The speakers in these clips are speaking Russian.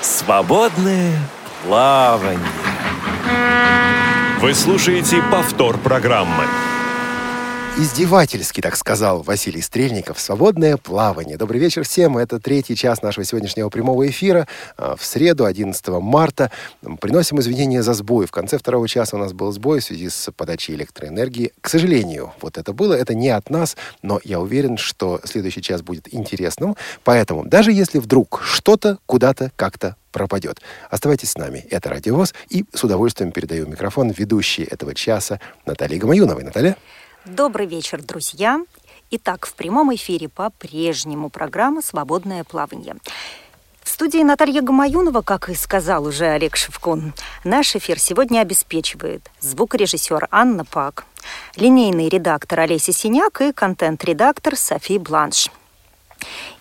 Свободное плавание. Вы слушаете повтор программы. Издевательски, так сказал Василий Стрельников. Свободное плавание. Добрый вечер всем. Это третий час нашего сегодняшнего прямого эфира. А, в среду, 11 марта. Приносим извинения за сбой. В конце второго часа у нас был сбой в связи с подачей электроэнергии. К сожалению, вот это было. Это не от нас, но я уверен, что следующий час будет интересным. Поэтому, даже если вдруг что-то куда-то как-то пропадет. Оставайтесь с нами. Это Радиовоз. И с удовольствием передаю микрофон ведущей этого часа Наталье Гамаюновой. Наталья? Добрый вечер, друзья. Итак, в прямом эфире по-прежнему программа «Свободное плавание». В студии Наталья Гамаюнова, как и сказал уже Олег Шевкун, наш эфир сегодня обеспечивает звукорежиссер Анна Пак, линейный редактор Олеся Синяк и контент-редактор Софи Бланш.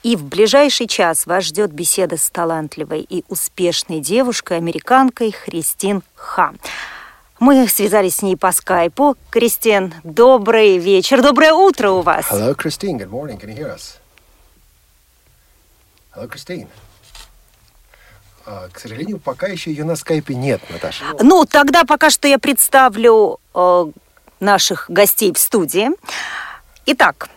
И в ближайший час вас ждет беседа с талантливой и успешной девушкой-американкой Христин Ха. Мы связались с ней по скайпу. Кристин, добрый вечер, доброе утро у вас. Hello, Christine. Good morning. Can you hear us? Hello, Christine. Uh, к сожалению, пока еще ее на скайпе нет, Наташа. Ну, тогда пока что я представлю э, наших гостей в студии. Итак,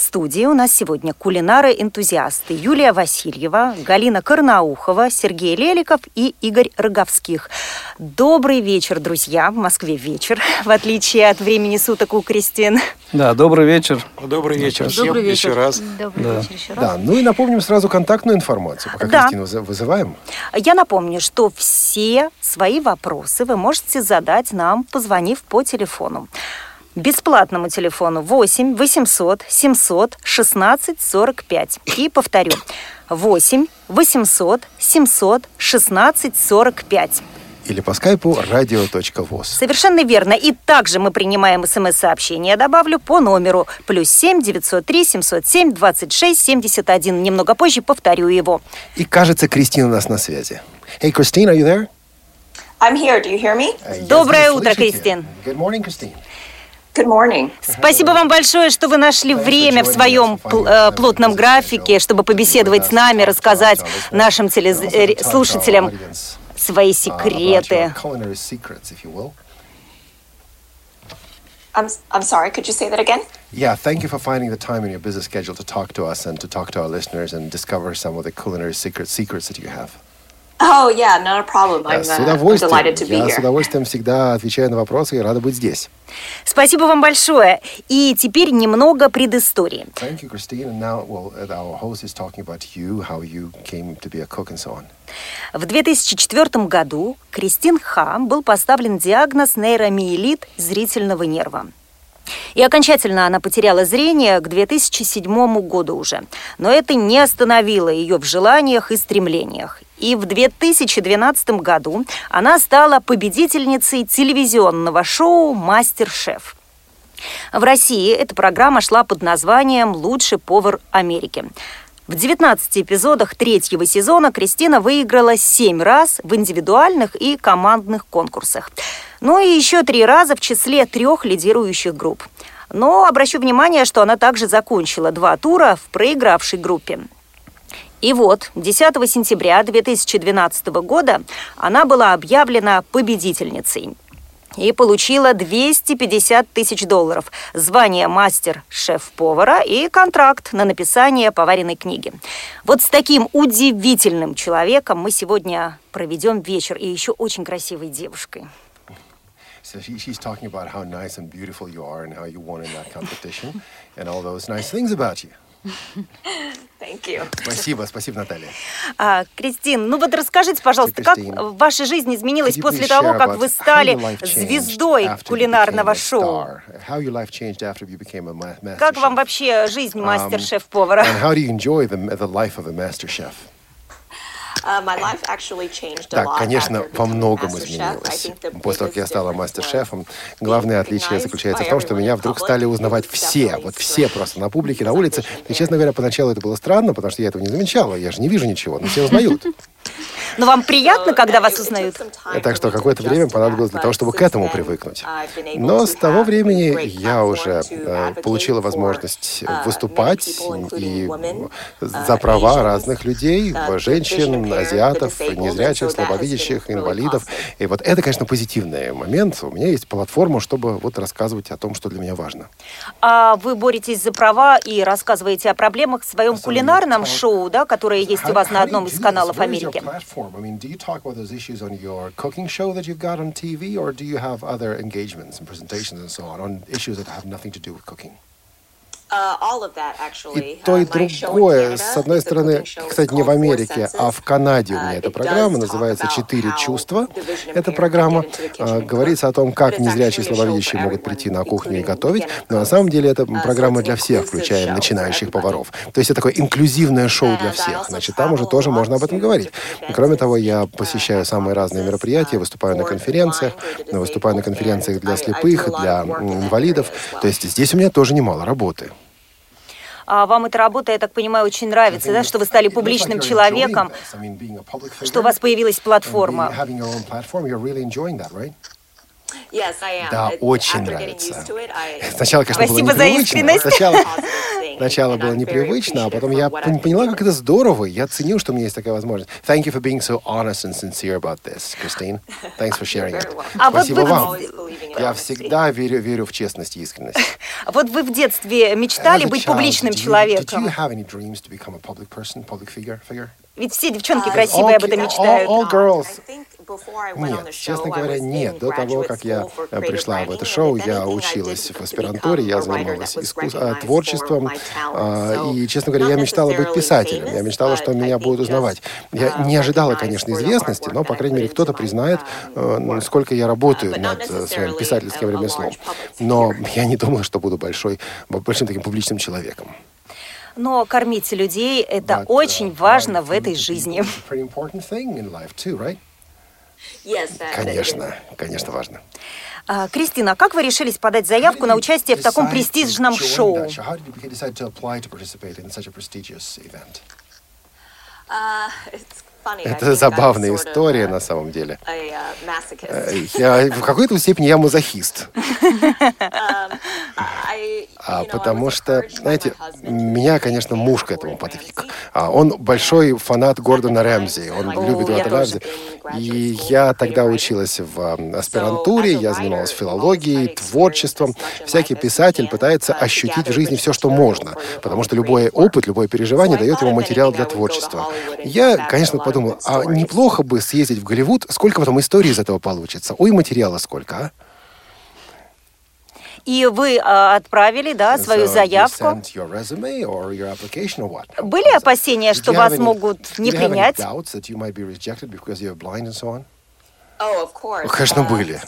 в студии у нас сегодня кулинары-энтузиасты Юлия Васильева, Галина Карнаухова, Сергей Леликов и Игорь Роговских. Добрый вечер, друзья. В Москве вечер, в отличие от времени суток у Кристин. Да, добрый вечер. Добрый вечер всем Добрый вечер. еще раз. Добрый Да. вечер еще раз. Да, ну и напомним сразу контактную информацию, пока Да. Кристину вызы- вызываем. Я напомню, что все свои вопросы вы можете задать нам, позвонив по телефону. Бесплатному телефону 8 800 700 16 45. И повторю, 8 800 700 16 45. Или по скайпу radio.voz. Совершенно верно. И также мы принимаем смс-сообщения, добавлю, по номеру плюс 7 903 707 26 71. Немного позже повторю его. И кажется, Кристина у нас на связи. Hey, Christine, are you there? I'm here. Do you hear me? Э, Доброе утро, Кристин. Good morning, Christine. Good morning. Спасибо вам большое, что вы нашли время в своем пл- э, плотном графике, чтобы побеседовать с нами, рассказать нашим телез- э, слушателям свои секреты. I'm, I'm sorry. Could you say that again? Yeah, thank you for finding the time in your busy schedule to talk to us and to talk to our listeners and discover some of the culinary secret secrets that you have. Oh, yeah, not a problem. I'm, с uh, I'm удовольствием, delighted to be я с удовольствием всегда отвечаю на вопросы и рада быть здесь. Спасибо вам большое. И теперь немного предыстории. Thank you, Christine. And now, well, our host is talking about you, how you came to be a cook and so on. В 2004 году Кристин Ха был поставлен диагноз нейромиелит зрительного нерва. И окончательно она потеряла зрение к 2007 году уже. Но это не остановило ее в желаниях и стремлениях. И в 2012 году она стала победительницей телевизионного шоу «Мастер-шеф». В России эта программа шла под названием «Лучший повар Америки». В 19 эпизодах третьего сезона Кристина выиграла 7 раз в индивидуальных и командных конкурсах. Ну и еще три раза в числе трех лидирующих групп. Но обращу внимание, что она также закончила два тура в проигравшей группе. И вот, 10 сентября 2012 года она была объявлена победительницей и получила 250 тысяч долларов, звание мастер шеф-повара и контракт на написание поваренной книги. Вот с таким удивительным человеком мы сегодня проведем вечер и еще очень красивой девушкой. So she, she's talking about how nice and beautiful you are and how you won in that competition and all those nice things about you. Thank you. Спасибо, спасибо, Наталья. А, Кристин, ну вот расскажите, пожалуйста, как ваша жизнь изменилась после того, как вы стали звездой кулинарного шоу? Как вам вообще жизнь Um, мастер-шеф-повара? Так, lot конечно, во многом master chef. I изменилось. После того, как я стала мастер-шефом, главное отличие заключается в том, что меня вдруг стали узнавать все, вот все просто на публике, на улице. И, честно говоря, поначалу это было странно, потому что я этого не замечала, я же не вижу ничего, но все узнают. Но вам приятно, когда вас узнают? Так что какое-то время понадобилось для того, чтобы к этому привыкнуть. Но с того времени я уже э, получила возможность выступать и за права разных людей, женщин, азиатов, незрячих, слабовидящих, инвалидов. И вот это, конечно, позитивный момент. У меня есть платформа, чтобы вот рассказывать о том, что для меня важно. А вы боретесь за права и рассказываете о проблемах в своем кулинарном шоу, да, которое есть у вас на одном из каналов Америки? И то, и другое. С одной стороны, кстати, не в Америке, а в Канаде у меня эта программа называется «Четыре чувства». Эта программа э, говорится о том, как незрячие слабовидящие могут прийти на кухню и готовить. Но на самом деле это программа для всех, включая начинающих поваров. То есть это такое инклюзивное шоу для всех. Значит, там уже тоже можно об этом говорить. И, кроме того, я посещаю самые разные мероприятия, выступаю на конференциях, выступаю на конференциях для слепых, для инвалидов. То есть здесь у меня тоже немало работы. А вам эта работа, я так понимаю, очень нравится, да, что вы стали публичным человеком, что у вас появилась платформа. Да, очень нравится. Сначала, конечно, Спасибо было непривычно. Сначала, сначала было непривычно, а потом я поняла, как это здорово. Я ценю, что у меня есть такая возможность. Thank you for being so honest and sincere about this, Christine. Thanks for sharing it. А вот Спасибо вы- вам. Я всегда верю, верю в честность и искренность. Вот вы в детстве мечтали быть публичным человеком. Ведь все девчонки красивые об этом мечтают. all girls нет, честно говоря, нет. До того, как я э, пришла в это шоу, я училась в аспирантуре, я занималась искус... а, творчеством, а, и, честно говоря, я мечтала быть писателем. Я мечтала, что меня будут узнавать. Я не ожидала, конечно, известности, но, по крайней мере, кто-то признает, э, ну, сколько я работаю над э, своим писательским ремеслом. Но я не думала, что буду большой, большим таким публичным человеком. Но кормить людей – это But, uh, очень важно в food этой жизни. Конечно, конечно, важно. А, Кристина, а как вы решились подать заявку на участие в таком престижном шоу? Это забавная история на самом деле. Э, Я в какой-то степени я мазохист. А, потому что, знаете, меня, конечно, муж к этому подвиг. А, он большой фанат Гордона Рэмзи. Он любит я Гордона Рэмзи. И я тогда училась в а, аспирантуре, я занималась филологией, творчеством. Всякий писатель пытается ощутить в жизни все, что можно. Потому что любой опыт, любое переживание дает ему материал для творчества. Я, конечно, подумал, а неплохо бы съездить в Голливуд, сколько потом историй из этого получится? Ой, материала сколько, а? И вы а, отправили, да, свою заявку. Были опасения, что вас могут не принять? Конечно, были.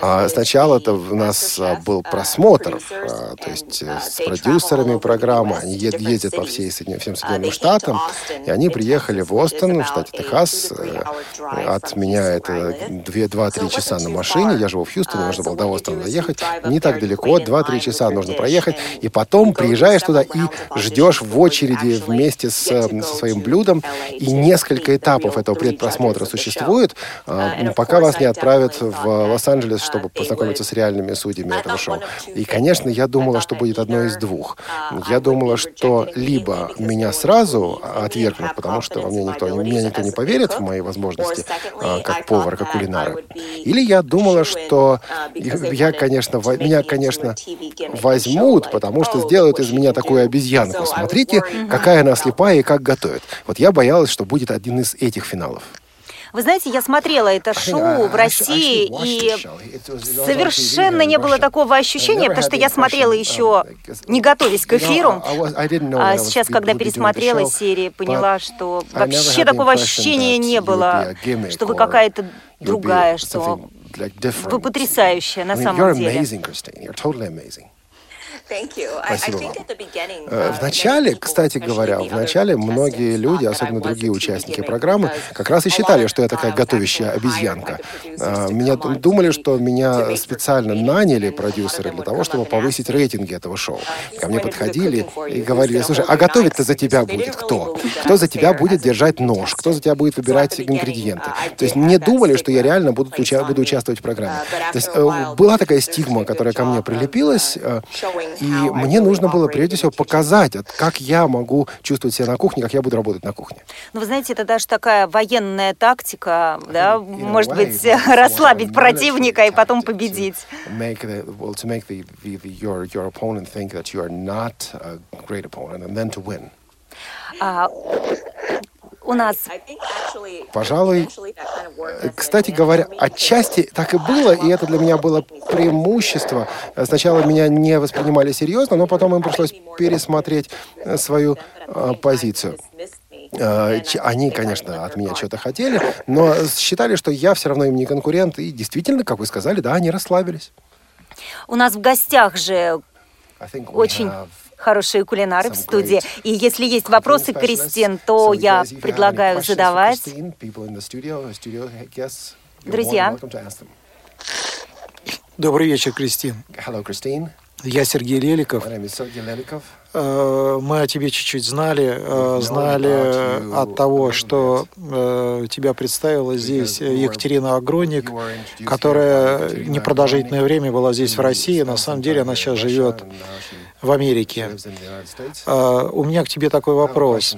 А, Сначала это у нас а, был просмотр, а, то есть э, с продюсерами программы. Они ездят по всей всем Соединенным Штатам, и они приехали в Остин, в штате Техас. Э, От меня это 2-3 часа на машине. Я живу в Хьюстоне, нужно было до Остина доехать. Не так далеко, 2-3 часа нужно проехать. И потом приезжаешь туда и ждешь в очереди вместе с, со своим блюдом. И несколько этапов этого предпросмотра существует, пока вас не отправят в Лос-Анджелес, чтобы познакомиться с реальными судьями этого шоу. И, конечно, я думала, что будет одно из двух. Я думала, что либо меня сразу отвергнут, потому что во мне никто, меня никто не поверит в мои возможности а, как повара, как кулинара. Или я думала, что я, конечно, во- меня, конечно, возьмут, потому что сделают из меня такую обезьянку. Смотрите, какая она слепая и как готовит. Вот я боялась, что будет один из этих финалов. Вы знаете, я смотрела это шоу в России, и совершенно не было такого ощущения, потому что я смотрела еще, не готовясь к эфиру, а сейчас, когда пересмотрела серии, поняла, что вообще такого ощущения не было, что вы какая-то другая, что вы потрясающая на самом деле. Спасибо. Э, в начале, кстати говоря, в начале многие люди, особенно другие участники программы, как раз и считали, что я такая готовящая обезьянка. Э, меня думали, что меня специально наняли продюсеры для того, чтобы повысить рейтинги этого шоу. Ко мне подходили и говорили, слушай, а готовить-то за тебя будет кто? Кто за тебя будет держать нож? Кто за тебя будет выбирать ингредиенты? То есть не думали, что я реально буду, уча- буду участвовать в программе. То есть э, была такая стигма, которая ко мне прилепилась, и мне нужно было прежде всего показать, как я могу чувствовать себя на кухне, как я буду работать на кухне. Ну, вы знаете, это даже такая военная тактика, да, может быть, расслабить противника и потом победить у нас. Пожалуй, кстати говоря, отчасти так и было, и это для меня было преимущество. Сначала меня не воспринимали серьезно, но потом им пришлось пересмотреть э, свою э, позицию. Э, они, конечно, от меня что-то хотели, но считали, что я все равно им не конкурент. И действительно, как вы сказали, да, они расслабились. У нас в гостях же очень хорошие кулинары в студии. И если есть вопросы, Кристин, то я предлагаю задавать. Друзья. Добрый вечер, Кристин. Hello, Christine. Я Сергей Леликов. Э, мы о тебе чуть-чуть знали, э, знали от того, что э, тебя представила здесь Екатерина Агроник, которая непродолжительное время была здесь в России. На самом деле она сейчас живет в Америке. А, у меня к тебе такой вопрос.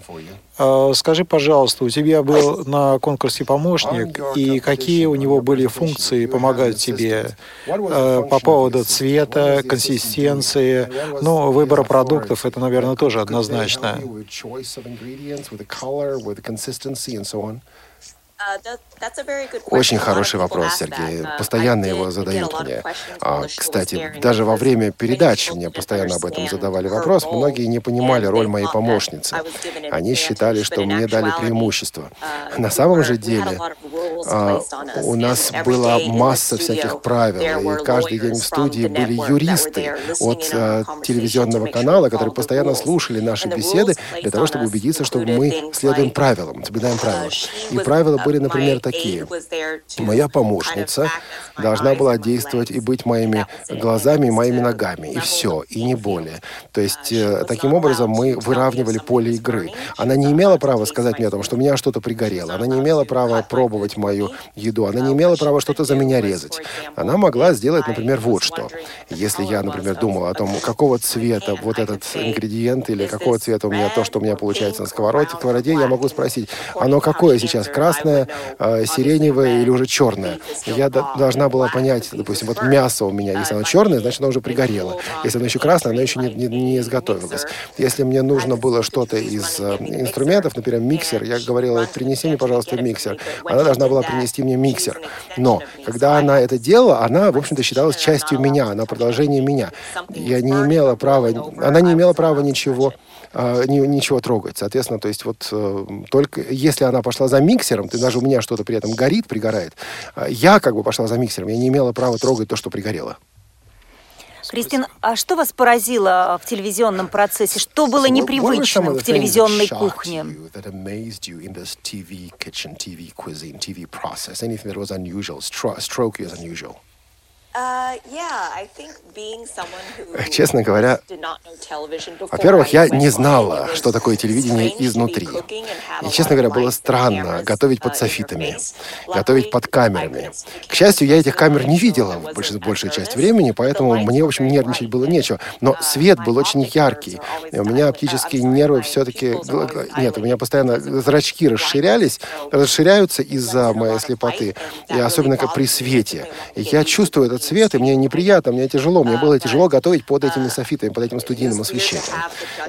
А, скажи, пожалуйста, у тебя был на конкурсе помощник, и какие у него были функции помогать тебе а, по поводу цвета, консистенции, ну, выбора продуктов, это, наверное, тоже однозначно. Очень хороший вопрос, Сергей. Постоянно его задают мне. А, кстати, даже во время передач мне постоянно об этом задавали вопрос. Многие не понимали роль моей помощницы. Они считали, что мне дали преимущество. На самом же деле а, у нас была масса всяких правил, и каждый день в студии были юристы от а, телевизионного канала, которые постоянно слушали наши беседы для того, чтобы убедиться, что мы следуем правилам, соблюдаем правила. И правила были были, например, такие. Моя помощница должна была действовать и быть моими глазами и моими ногами, и все, и не более. То есть, э, таким образом, мы выравнивали поле игры. Она не имела права сказать мне о том, что у меня что-то пригорело. Она не имела права пробовать мою еду. Она не имела права что-то за меня резать. Она могла сделать, например, вот что. Если я, например, думал о том, какого цвета вот этот ингредиент или какого цвета у меня то, что у меня получается на сковороде я могу спросить, оно какое сейчас, красное, Э, красное, сиреневое или уже черное. Я должна была понять, допустим, вот мясо у меня, если оно черное, значит, оно уже пригорело. Если оно еще красное, оно еще не, не, не изготовилось. Если мне нужно было что-то из э, инструментов, например, миксер, я говорила, принеси мне, пожалуйста, миксер. Она должна была принести мне миксер. Но, когда она это делала, она, в общем-то, считалась частью меня, она продолжение меня. Я не имела права, она не имела права ничего а, э, ни, ничего трогать. Соответственно, то есть вот э, только если она пошла за миксером, ты даже у меня что-то при этом горит, пригорает, э, я как бы пошла за миксером, я не имела права трогать то, что пригорело. Кристин, а что вас поразило в телевизионном процессе? Что было непривычным в телевизионной кухне? TV kitchen, TV cuisine, TV process, anything that was unusual, struck you as unusual? Честно говоря, во-первых, я не знала, что такое телевидение изнутри. И, честно говоря, было странно готовить под софитами, готовить под камерами. К счастью, я этих камер не видела в больш- большую часть времени, поэтому мне, в общем, нервничать было нечего. Но свет был очень яркий. И у меня оптические нервы все-таки... Нет, у меня постоянно зрачки расширялись, расширяются из-за моей слепоты, и особенно при свете. И я чувствую этот свет и мне неприятно, мне тяжело, мне было тяжело готовить под этими софитами, под этим студийным освещением.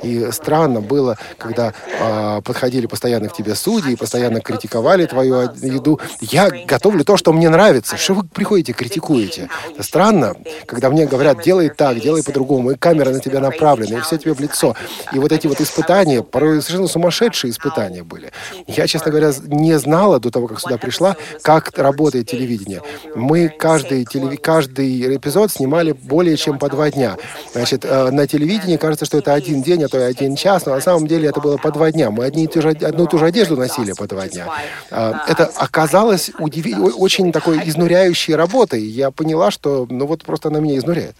И странно было, когда э, подходили постоянно к тебе судьи и постоянно критиковали твою еду. Я готовлю то, что мне нравится. Что вы приходите, критикуете? Странно, когда мне говорят, делай так, делай по-другому, и камера на тебя направлена, и все тебе в лицо. И вот эти вот испытания, порой совершенно сумасшедшие испытания были. Я, честно говоря, не знала до того, как сюда пришла, как работает телевидение. Мы каждый, телеви... каждый каждый эпизод снимали более чем по два дня. Значит, э, на телевидении кажется, что это один день, а то и один час, но на самом деле это было по два дня. Мы одни и ту же, одну и ту же одежду носили по два дня. Э, это оказалось удиви- очень такой изнуряющей работой. Я поняла, что ну вот просто она меня изнуряет.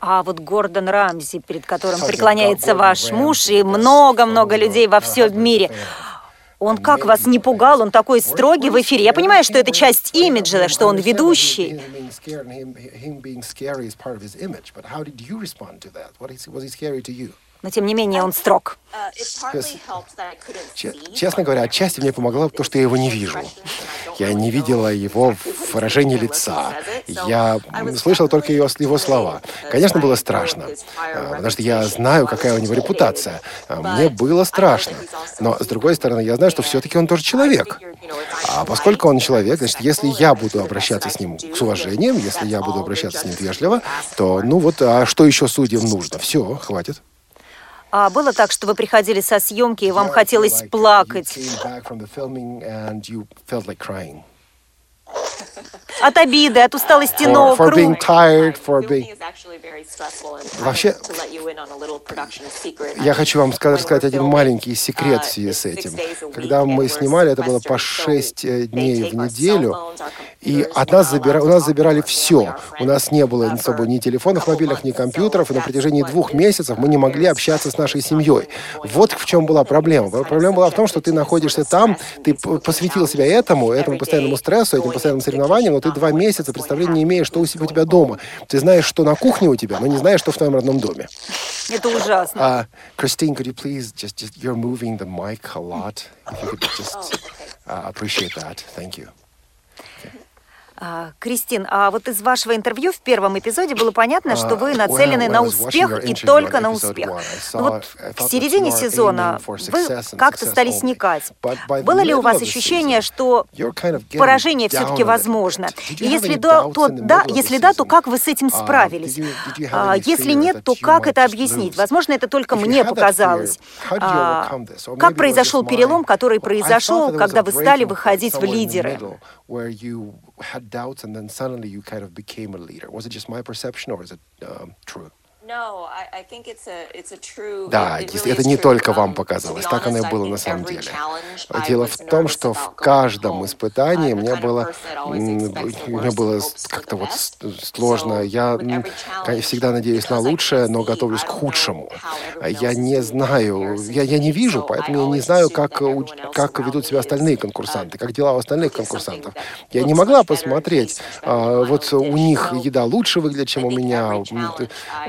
А вот Гордон Рамзи, перед которым преклоняется ваш муж и много-много людей во всем мире, он как вас не пугал? Он такой строгий в эфире. Я понимаю, что это часть имиджа, что он ведущий. Но тем не менее он строг. Честно говоря, отчасти мне помогло то, что я его не вижу. Я не видела его выражения лица. Я слышал только его, его слова. Конечно, было страшно, а, потому что я знаю, какая у него репутация. А, мне было страшно. Но, с другой стороны, я знаю, что все-таки он тоже человек. А поскольку он человек, значит, если я буду обращаться с ним с уважением, если я буду обращаться с ним вежливо, то, ну вот, а что еще судьям нужно? Все, хватит. А было так, что вы приходили со съемки, и вам хотелось плакать? От обиды, от усталости ног, for being tired, for being... Вообще, я хочу вам сказать, рассказать один маленький секрет в связи с этим. Когда мы снимали, это было по 6 дней в неделю, и от нас забира... у нас забирали все. У нас не было с собой ни телефонов мобильных, ни компьютеров, и на протяжении двух месяцев мы не могли общаться с нашей семьей. Вот в чем была проблема. Проблема была в том, что ты находишься там, ты посвятил себя этому, этому постоянному стрессу, этим постоянным соревнованиям, но ты два месяца представления не имеешь, что у себя- у тебя дома. Ты знаешь, что на кухне у тебя, но не знаешь, что в твоем родном доме. Это ужасно. Uh, Christine, could you please just, just you're moving the mic a lot. If you could just uh, appreciate that. Thank you. А, Кристин, а вот из вашего интервью в первом эпизоде было понятно, что вы Uh, нацелены when- when на успех и только на успех. Но вот к середине сезона вы как-то стали сникать. Было ли у вас ощущение, что поражение все-таки возможно? И если да, то да, если да, то как вы с этим Uh, справились? А, Если нет, то как это объяснить? Возможно, это только мне показалось. А, Как произошел перелом, который произошел, когда вы стали выходить в лидеры? Doubts and then suddenly you kind of became a leader. Was it just my perception or is it um, true? Да, это не только вам показалось, так оно и было на самом деле. Дело в том, что в каждом испытании мне было, мне было как-то вот сложно. Я всегда надеюсь на лучшее, но готовлюсь к худшему. Я не знаю, я, я не вижу, поэтому я не знаю, как, у- как ведут себя остальные конкурсанты, как дела у остальных конкурсантов. Я не могла посмотреть, а, вот у них еда лучше выглядит, чем у меня.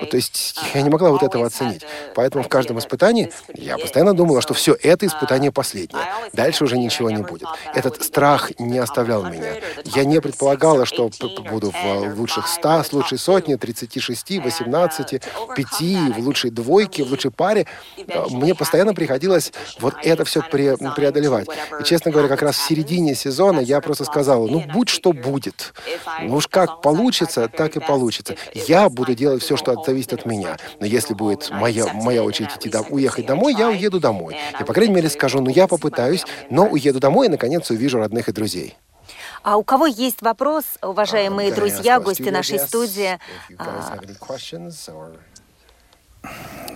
То есть я не могла вот этого оценить. Поэтому в каждом испытании я постоянно думала, что все, это испытание последнее. Дальше уже ничего не будет. Этот страх не оставлял меня. Я не предполагала, что буду в лучших 100, с лучшей сотни, 36, 18, 5, в лучшей двойке, в лучшей паре. А, Мне постоянно приходилось вот это все пре- преодолевать. И, честно говоря, как раз в середине сезона я просто сказала, ну, будь что будет. Ну уж как получится, так и получится. Я буду делать все, что зависит от меня. Но если будет моя, моя очередь идти дом- уехать домой, я уеду домой. И, по крайней мере, скажу, ну, я попытаюсь, но уеду домой и, наконец, увижу родных и друзей. А у кого есть вопрос, уважаемые Um, друзья, гости нашей студии? if you guys а, have any questions or-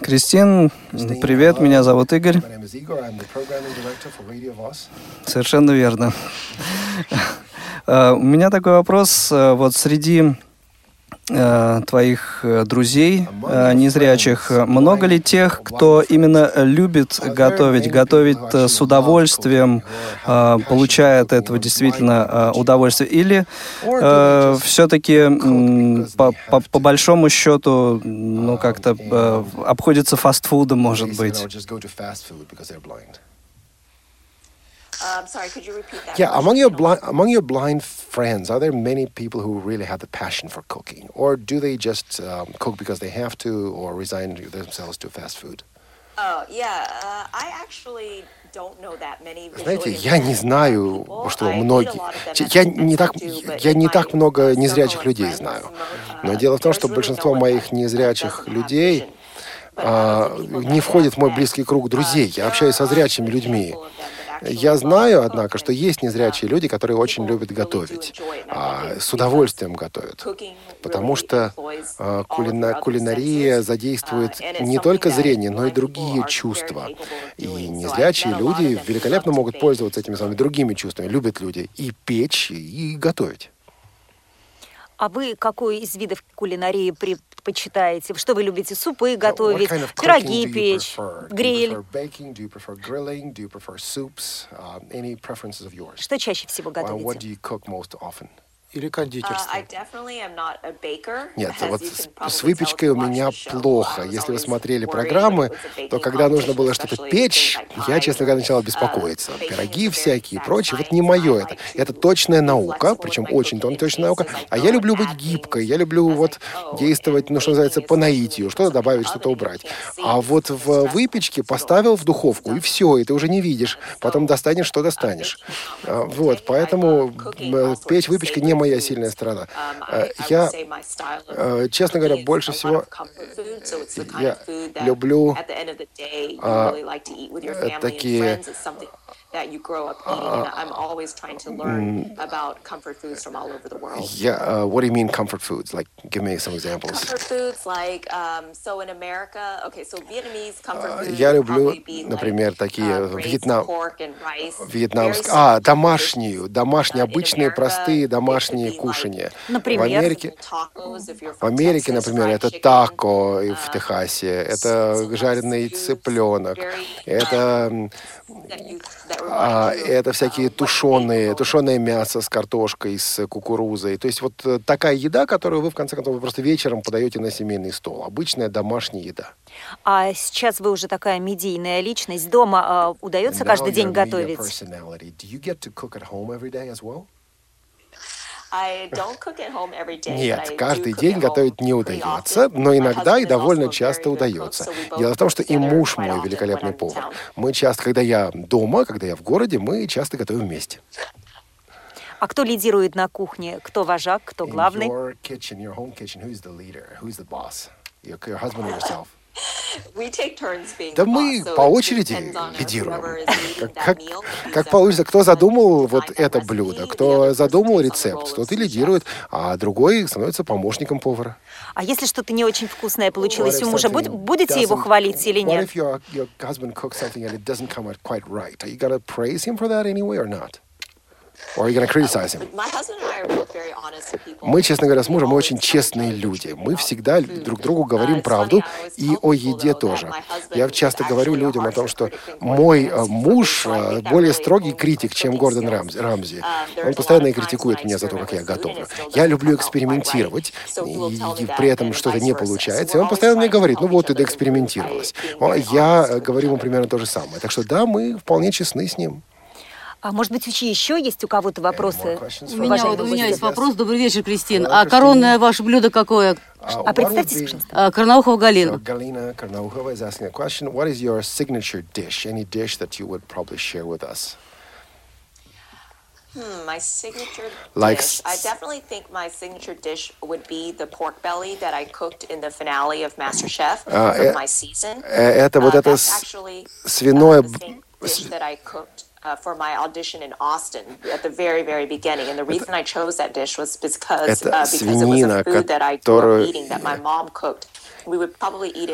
Кристин, привет, меня зовут Игорь. Совершенно верно. Э, У меня такой вопрос. э, Вот среди твоих э, друзей э, незрячих, э, много ли тех, кто именно любит готовить, готовит э, с удовольствием, э, получает от этого действительно э, удовольствие? Или все-таки по, по- по большому счету, ну, как-то э, обходится фастфудом, может быть? "No, just go to fast food because they're blind." Um, sorry, could you repeat that? Yeah, question? among your blind among your blind friends, are there many people who really have the passion for cooking, or do they just um, cook because they have to, or resign themselves to fast food? Oh, yeah. Uh, I actually don't know that many Знаете, я не знаю, что многие... Я не так, я не так много uh, незрячих людей знаю. uh, Но дело в том, что большинство моих незрячих людей а, не входит в мой близкий круг друзей. Uh, Я общаюсь со зрячими людьми. Я знаю, однако, что есть незрячие люди, которые очень любят готовить, а, с удовольствием готовят. Потому что а, кулина кулинария задействует не только зрение, но и другие чувства. И незрячие люди великолепно могут пользоваться этими самыми другими чувствами. Любят люди и печь, и готовить. А вы какой из видов кулинарии предпочитаете? Что вы любите? Супы готовить, kind of пироги печь, гриль? Uh? Что чаще всего Uh, готовите? Или кондитерство. Baker. Нет, вот с, выпечкой у меня плохо. Если вы смотрели программы, то когда нужно было что-то печь, я, честно говоря, начала беспокоиться. Uh, baking Пироги всякие и прочее, вот не мое это. Это точная наука, причем очень точная наука. А я люблю быть гибкой, я люблю вот go. действовать, ну, что называется, по наитию, что-то добавить, что-то убрать. А вот в выпечке поставил в духовку, и все, и ты уже не видишь. Потом достанешь, что достанешь. А, Вот, поэтому печь, выпечка не моя сильная сторона. Э, Я, э, честно говоря, больше всего я люблю а, э, такие я, uh, what do you mean comfort foods? Like, give me some examples. Comfort foods like um, so in America, okay, so Vietnamese comfort А, food я люблю, например, такие uh, вьетнам, and вьетнамские, а, домашнюю, домашние, Uh, обычные, America, простые домашние кушания. В Например? Америке, if you're в from Америке, Texas, например, это тако в uh, Техасе, это жареный цыпленок, это, а, это всякие тушеные, тушеное мясо с картошкой, с кукурузой. То есть вот э, такая еда, которую вы, в конце концов, просто вечером подаете на семейный стол. Обычная домашняя еда. А сейчас вы уже такая медийная личность. Дома а, удается каждый день готовить? Нет, каждый cook день at готовить home не удается, но иногда и довольно часто удается. Дело в том, cook что и муж мой великолепный повар. Мы часто, когда я дома, когда я в городе, мы часто готовим вместе. А кто лидирует на кухне? Кто вожак, кто главный? your kitchen, your home kitchen, who's the leader? Who's the boss? Your, your husband or yourself? Да мы по очереди лидируем. Как, как, получится, кто задумал вот это блюдо, кто задумал рецепт, тот и лидирует, а другой становится помощником повара. А если что-то не очень вкусное What получилось у мужа, будете его doesn't- хвалить или нет? Or are you going to criticize him? Мы, честно говоря, с мужем мы очень честные люди. Мы всегда друг другу Uh, говорим правду и о еде тоже. Я часто говорю людям о том, что мой э, муж э, более строгий критик, чем Гордон. Рамзи. Uh, Он постоянно критикует меня за то, как я готовлю. Я люблю экспериментировать, и, при этом что-то не получается. И он постоянно мне говорит, ну вот, ты доэкспериментировалась. Я э, говорю ему примерно то же самое. Так что да, мы вполне честны с ним. А может быть, еще есть у кого-то вопросы? У меня, у меня есть вопрос. Добрый вечер, Кристин. А коронное ваше блюдо какое? А представьтесь, пожалуйста. А, Карнаухова Галина. Galina Karnauhova is asking a question. What is your signature dish? Any dish that you would probably share with us? Hmm, my signature Like dish. I definitely think my signature dish would be the pork belly that I cooked in the finale of MasterChef А, for э, my season. э, это вот Uh, это actually свиное uh, dish that I cooked uh, for my audition in Austin at the very, very beginning. And the reason I chose that dish was because, uh, because it was a food that I grew up eating that my mom cooked.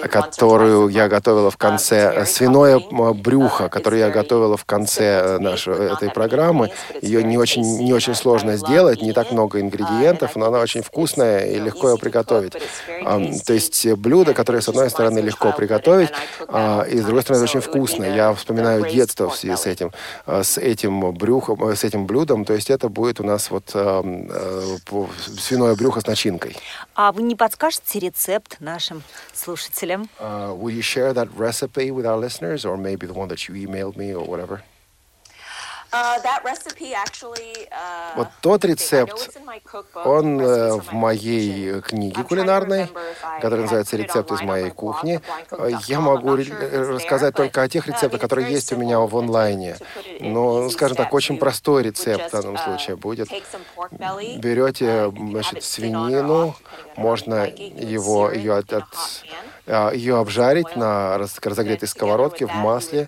Которую я готовила в Uh, конце, свиное брюхо, Uh, которое я готовила в конце э, нашей этой программы. Ее не очень, не очень I- сложно сделать, не так много Uh, ингредиентов, но она очень вкусная и легко ее приготовить. То есть э, блюдо, которое, с одной стороны, легко приготовить, а, и с другой стороны, очень вкусно. Я вспоминаю детство в связи с этим, э, с этим брюхом, с этим блюдом. То есть это будет у нас вот свиное брюхо с начинкой. А вы не подскажете рецепт нашим слушателям? Uh, will you share that recipe with our listeners, or maybe the one that you emailed me, or whatever? Uh, that recipe actually, uh, Вот тот рецепт, он э, в моей книге кулинарной, которая называется «Рецепт из моей кухни». Я могу рассказать только о тех uh, рецептах, которые есть у меня в онлайне. Но, скажем так, очень простой рецепт в данном uh, случае будет. Берете uh, значит, свинину, можно его, ее от, а, ее обжарить на раз- разогретой сковородке в масле,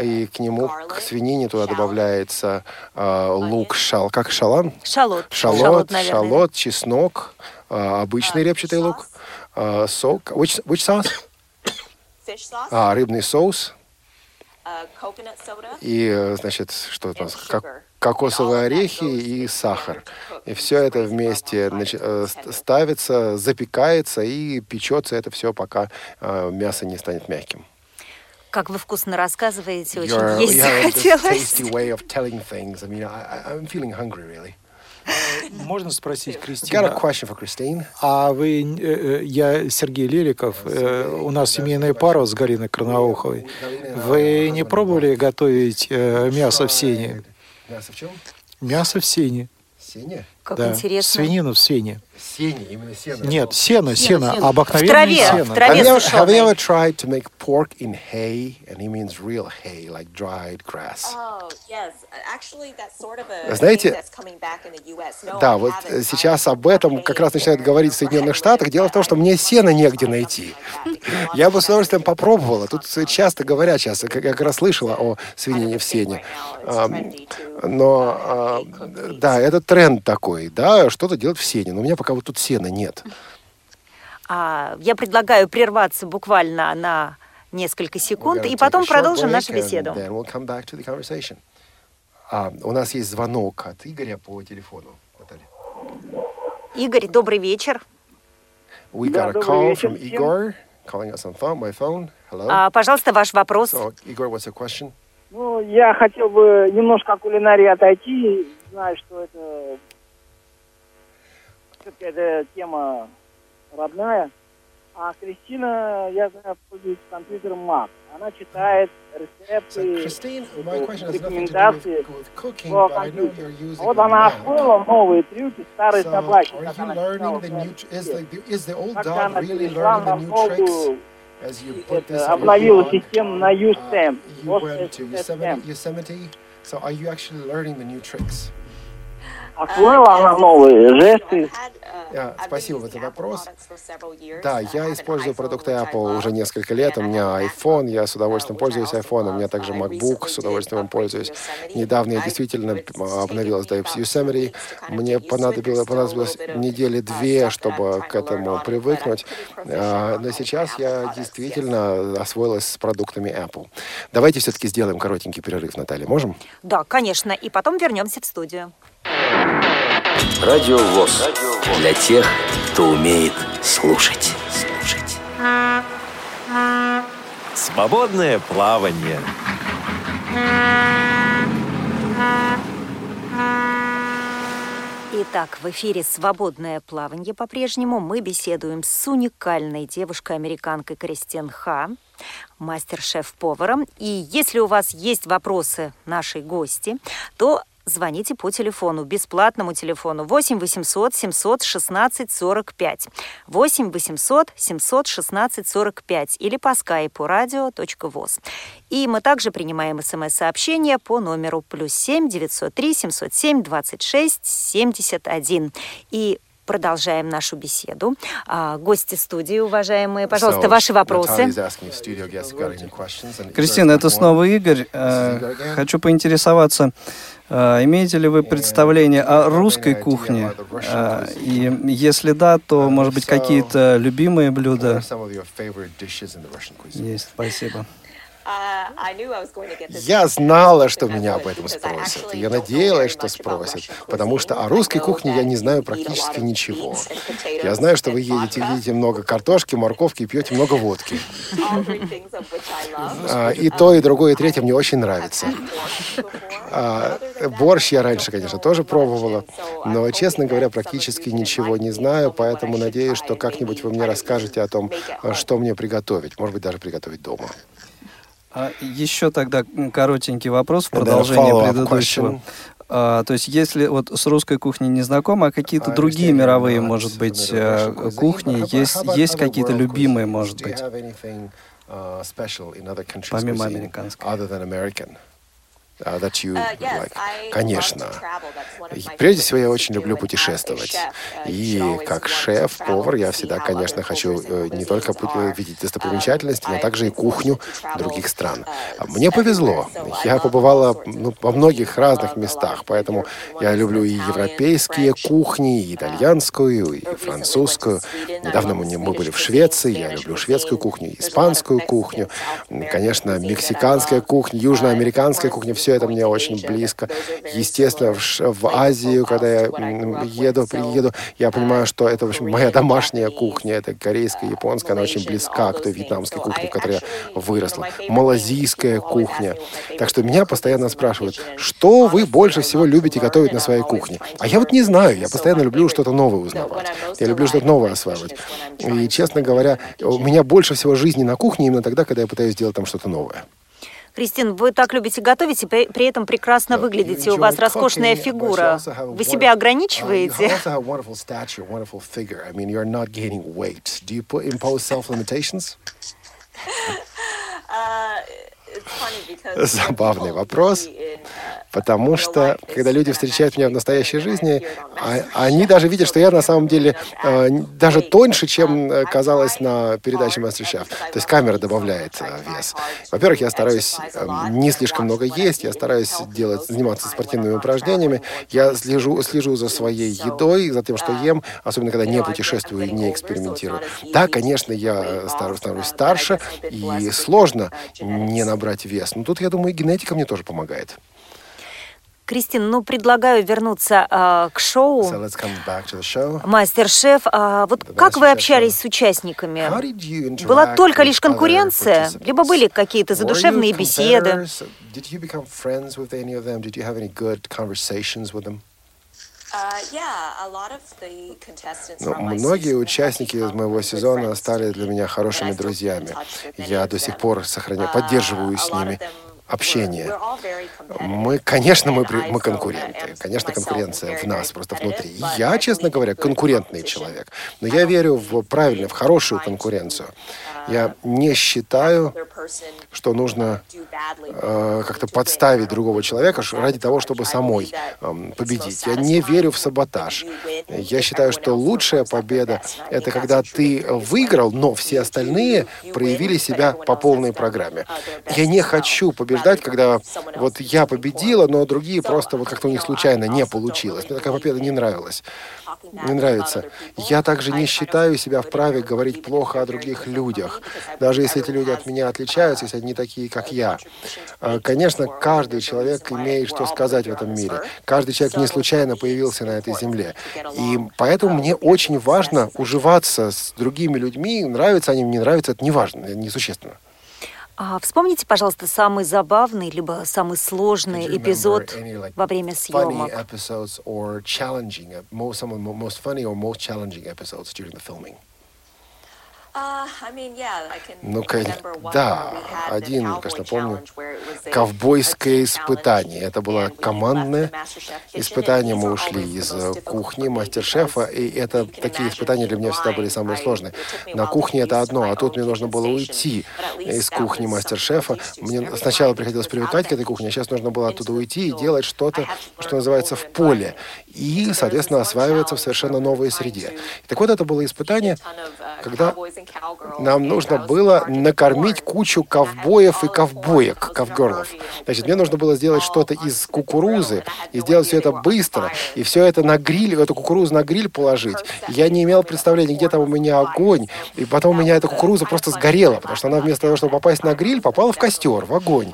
и к нему, к свинине туда добавляется а, лук, шал, как шалан? Шалот. Шалот, наверное. шалот, чеснок, а, обычный репчатый лук, а, сок. Which, which sauce? А, рыбный соус и, э, значит, что у нас? Как-. Кокосовые орехи и сахар. И все это вместе э, for ст- 10 minutes. ставится, запекается и печется это все, пока э, мясо не станет мягким. Как вы вкусно рассказываете, очень You're- есть захотелось. Можно спросить, Кристина, а вы, э, я Сергей Леликов, у нас семейная пара с Галиной Карнауховой. Вы не пробовали готовить мясо в сене? Мясо в чем? Мясо в сене. Сене? Как да. интересно. Свинину в сене. Сене, именно сено. Нет, сено, сено, сено. обыкновенное В траве, сено. в траве Have you, ever, have сушеной. you ever tried to make pork in hay? And he means real hay, like dried grass. Oh, yes. Actually, that's sort of a Знаете, thing that's coming back in the US. No, Да, вот э, сейчас об этом как раз начинают говорить в Соединенных Штатах. Дело в том, что мне haven't негде найти. Я бы с удовольствием попробовала. Тут часто говорят сейчас, я как раз слышала о свинине в сене. Но, а, да, это тренд такой, да, что-то делать в сене. Но у меня пока вот тут сена нет. А, я предлагаю прерваться буквально на несколько секунд, и потом продолжим нашу беседу. we'll come back to the conversation. А, у нас есть звонок от Игоря по телефону. Наталья. Игорь, добрый вечер. We Да, got a call вечер from. Igor, calling us on phone, my phone. Hello. А, пожалуйста, ваш вопрос. So, Igor, what's your question? Ну, я хотел бы немножко от кулинарии отойти. Знаю, что это все-таки эта тема родная. А Кристина, я знаю, пользуется компьютером Mac. Она читает So, рецепты, do рекомендации cooking, по компьютеру. А вот она освоила новые трюки старой So, собаки. как она читала Как она перешла на новую, as you put this обновила систему на Uh, Ustream. you went to Yosemite, Yosemite. So, are you actually learning the new tricks? Освоила она новые жесты. Yeah, спасибо за вопрос. Да, я использую продукты Apple уже несколько лет. У меня iPhone, я с удовольствием пользуюсь iPhone. У меня также MacBook, с удовольствием им пользуюсь. Недавно я действительно а, обновилась до Yosemite. Мне понадобилось, понадобилось недели две, чтобы к этому привыкнуть. А, Но сейчас я действительно освоилась с продуктами Apple. Давайте все-таки сделаем коротенький перерыв, Наталья. Можем? Да, конечно. И потом вернемся в студию. Радио ВОЗ. Для тех, кто умеет слушать. Слушать. Свободное плавание. Итак, в эфире «Свободное плавание» по-прежнему. Мы беседуем с уникальной девушкой-американкой Кристин Ха, мастер-шеф-поваром. И если у вас есть вопросы нашей гости, то звоните по телефону, бесплатному телефону 8 800 716 45. 8 800 716 45 или по скайпу radio.voz. И мы также принимаем смс-сообщения по номеру плюс 7 903 707 26 71. И продолжаем нашу беседу. А, гости студии, уважаемые, пожалуйста, ваши вопросы. Кристина, это снова. Игорь. Э, Хочу поинтересоваться, э, имеете ли вы представление о русской кухне? Э, И если да, то, может быть, какие-то любимые блюда есть? Спасибо. Я знала, что меня об этом спросят. Я надеялась, что спросят, потому что о русской кухне я не знаю практически ничего. Я знаю, что вы едите, едите много картошки, морковки и пьете много водки. А, И то, и другое, и третье мне очень нравится. А, Борщ я раньше, конечно, тоже пробовала, но, честно говоря, практически ничего не знаю, поэтому надеюсь, что как-нибудь вы мне расскажете о том, а, что мне приготовить, может быть, даже приготовить дома. А еще тогда коротенький вопрос в продолжение предыдущего. А, то есть, если вот с русской кухней не знакомы, а какие-то I другие мировые, может быть, э, кухни, есть, есть какие-то любимые, может быть? uh, Помимо американской. Uh, конечно. Прежде всего, я очень люблю путешествовать. И как шеф, повар, я всегда, конечно, хочу э, не только видеть достопримечательности, но также и кухню других стран. А мне повезло. Я побывала ну, во многих разных местах, поэтому я люблю и европейские кухни, и итальянскую, и французскую. Недавно мы были в Швеции, я люблю шведскую кухню, испанскую кухню, конечно, мексиканская кухня, южноамериканская кухня, все все это мне очень близко. Естественно, в Азию, когда я еду, приеду, я понимаю, что это, в общем, моя домашняя кухня, это корейская, японская, она очень близка к той вьетнамской кухне, в которой я выросла. Малазийская кухня. Так что меня постоянно спрашивают, что вы больше всего любите готовить на своей кухне? А я вот не знаю, я постоянно люблю что-то новое узнавать. Я люблю что-то новое осваивать. И, честно говоря, у меня больше всего жизни на кухне именно тогда, когда я пытаюсь сделать там что-то новое. Кристин, вы так любите готовить и при этом прекрасно выглядите. У вас роскошная фигура. Вы себя ограничиваете? Забавный вопрос, потому что, когда люди встречают меня в настоящей жизни, а, они даже видят, что я на самом деле э, даже тоньше, чем э, казалось на передаче Master Chef. То есть камера добавляет э, вес. Во-первых, я стараюсь не слишком много есть, я стараюсь делать, заниматься спортивными упражнениями, я слежу, слежу за своей едой, за тем, что ем, особенно когда не путешествую и не экспериментирую. Да, конечно, я становлюсь старше, и сложно не набрать набрать вес. Но тут, я думаю, и генетика мне тоже помогает. Кристин, ну предлагаю вернуться э, к шоу. So let's come back to the show. Мастер-шеф. Э, вот the как вы общались show. с участниками? Была только лишь конкуренция, либо были какие-то задушевные беседы? Ну, многие участники из моего сезона стали для меня хорошими друзьями. Я до сих пор сохраняю, поддерживаю с ними общение. Мы, конечно, мы, мы конкуренты. Конечно, конкуренция в нас, просто внутри. Я, честно говоря, конкурентный человек. Но я верю в правильную, в хорошую конкуренцию. Я не считаю, что нужно э, как-то подставить другого человека ради того, чтобы самой э, победить. Я не верю в саботаж. Я считаю, что лучшая победа — это когда ты выиграл, но все остальные проявили себя по полной программе. Я не хочу побеждать, когда вот я победила, но другие просто вот как-то у них случайно не получилось. Мне такая победа не нравилась. Не нравится. Я также не считаю себя вправе говорить плохо о других людях даже если эти люди от меня отличаются, если они такие, как я. А, конечно, каждый человек имеет что сказать в этом мире. Каждый человек не случайно появился на этой земле. И поэтому мне очень важно уживаться с другими людьми, нравятся они, мне нравятся, это не важно, это несущественно. А вспомните, пожалуйста, самый забавный либо самый сложный эпизод any, like, во время съемок. Ну, да, один, конечно, помню, ковбойское испытание. Это было командное испытание. Мы ушли из э, кухни мастер-шефа, и это такие испытания для меня всегда были самые сложные. На кухне это одно, а тут мне нужно было уйти из кухни мастер-шефа. Мне сначала приходилось привыкать к этой кухне, а сейчас нужно было оттуда уйти и делать что-то, что называется, в поле и, соответственно, осваивается в совершенно новой среде. Так вот, это было испытание, когда нам нужно было накормить кучу ковбоев и ковбоек, ковгерлов. Значит, мне нужно было сделать что-то из кукурузы и сделать все это быстро, и все это на гриль, эту кукурузу на гриль положить. Я не имел представления, где там у меня огонь, и потом у меня эта кукуруза просто сгорела, потому что она вместо того, чтобы попасть на гриль, попала в костер, в огонь.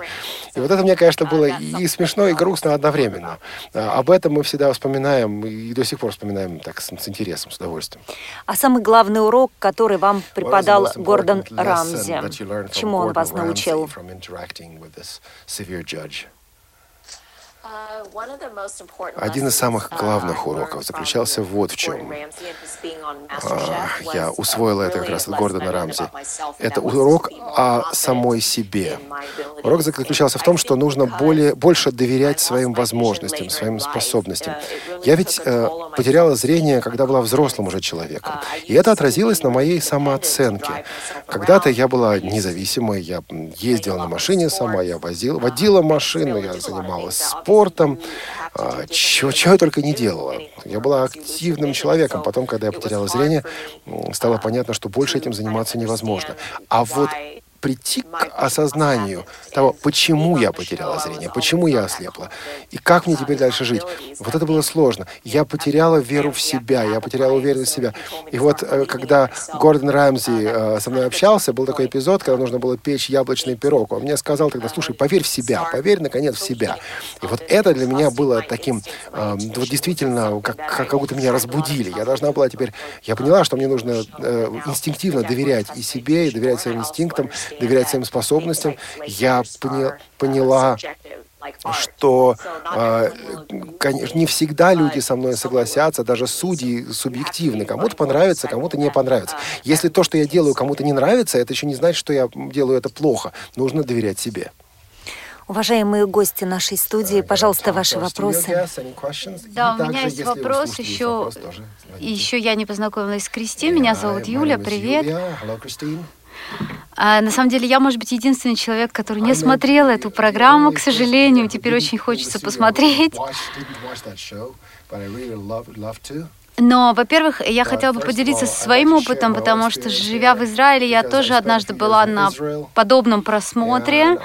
И вот это мне, конечно, было и смешно, и грустно одновременно. А, об этом мы всегда вспоминаем вспоминаем и до сих пор вспоминаем так с, с интересом, с удовольствием. А самый главный урок, который вам преподал Гордон Рамзи, чему он вас научил? Один из самых главных уроков заключался вот в чем. А, я усвоила это как раз от Гордона Рамзи. Это урок о самой себе. Урок заключался в том, что нужно более, больше доверять своим возможностям, своим способностям. Я ведь э, потеряла зрение, когда была взрослым уже человеком. И это отразилось на моей самооценке. Когда-то я была независимой, я ездила на машине сама, я возил, водила машину, я занималась спортом, а, чего, чего я только не делала. Я была активным человеком. Потом, когда я потеряла зрение, стало понятно, что больше этим заниматься невозможно. А вот прийти к осознанию того, почему я потеряла зрение, почему я ослепла, и как мне теперь дальше жить. Вот это было сложно. Я потеряла веру в себя, я потеряла уверенность в себя. И вот э, когда Гордон Рэмзи э, со мной общался, был такой эпизод, когда нужно было печь яблочный пирог. Он мне сказал тогда, слушай, поверь в себя, поверь, наконец, в себя. И вот это для меня было таким, э, вот действительно, как, как, как будто меня разбудили. Я должна была теперь, я поняла, что мне нужно инстинктивно доверять и себе, и доверять своим инстинктам, доверять своим способностям, я поня поняла, что, э, конечно, не всегда люди со мной согласятся, даже судьи субъективны. Кому-то понравится, кому-то не понравится. Если то, что я делаю, кому-то не нравится, это еще не значит, что я делаю это плохо. Нужно доверять себе. Уважаемые гости нашей студии, пожалуйста, ваши вопросы. Да, у меня есть вопрос еще. Еще я не познакомилась с Кристиной. Меня зовут Юля. Привет. А, на самом деле, я, может быть, единственный человек, который не смотрел эту программу, к сожалению. Теперь очень хочется посмотреть. Но, во-первых, я хотела бы поделиться своим опытом, потому что, живя в Израиле, я тоже однажды была на подобном просмотре.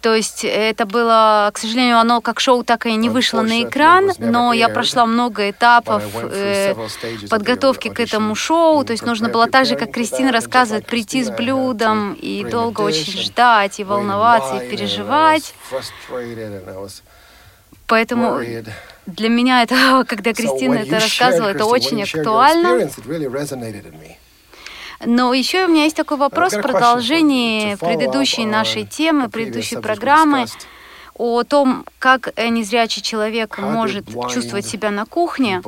То есть это было, к сожалению, оно как шоу так и не вышло на экран, но я прошла много этапов э, подготовки к этому шоу. То есть нужно было так же, как Кристина рассказывает, прийти с блюдом и долго очень ждать, и волноваться, и переживать. Поэтому для меня это, когда Кристина это рассказывала, это очень актуально. Но еще у меня есть такой вопрос в продолжении предыдущей нашей темы, предыдущей программы о том, как незрячий человек может чувствовать себя на кухне.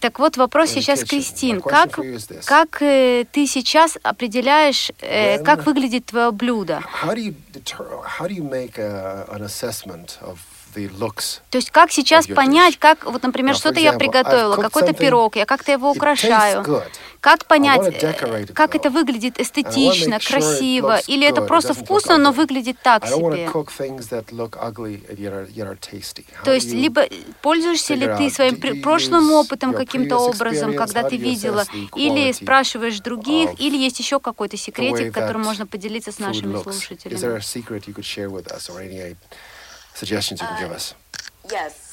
Так вот, вопрос сейчас, Кристин. Как, как э, ты сейчас определяешь, э, как выглядит твое блюдо? То есть как сейчас понять, как, вот, например, что-то я приготовила, какой-то пирог, я как-то его украшаю. Как понять, э, как это выглядит эстетично, красиво, или это просто вкусно, но выглядит так себе? То есть либо пользуешься ли ты своим прошлым опытом каким-то образом, когда ты видела, или спрашиваешь других, или есть еще какой-то секретик, которым можно поделиться с нашими слушателями? Suggestions you can give uh, us? Yes.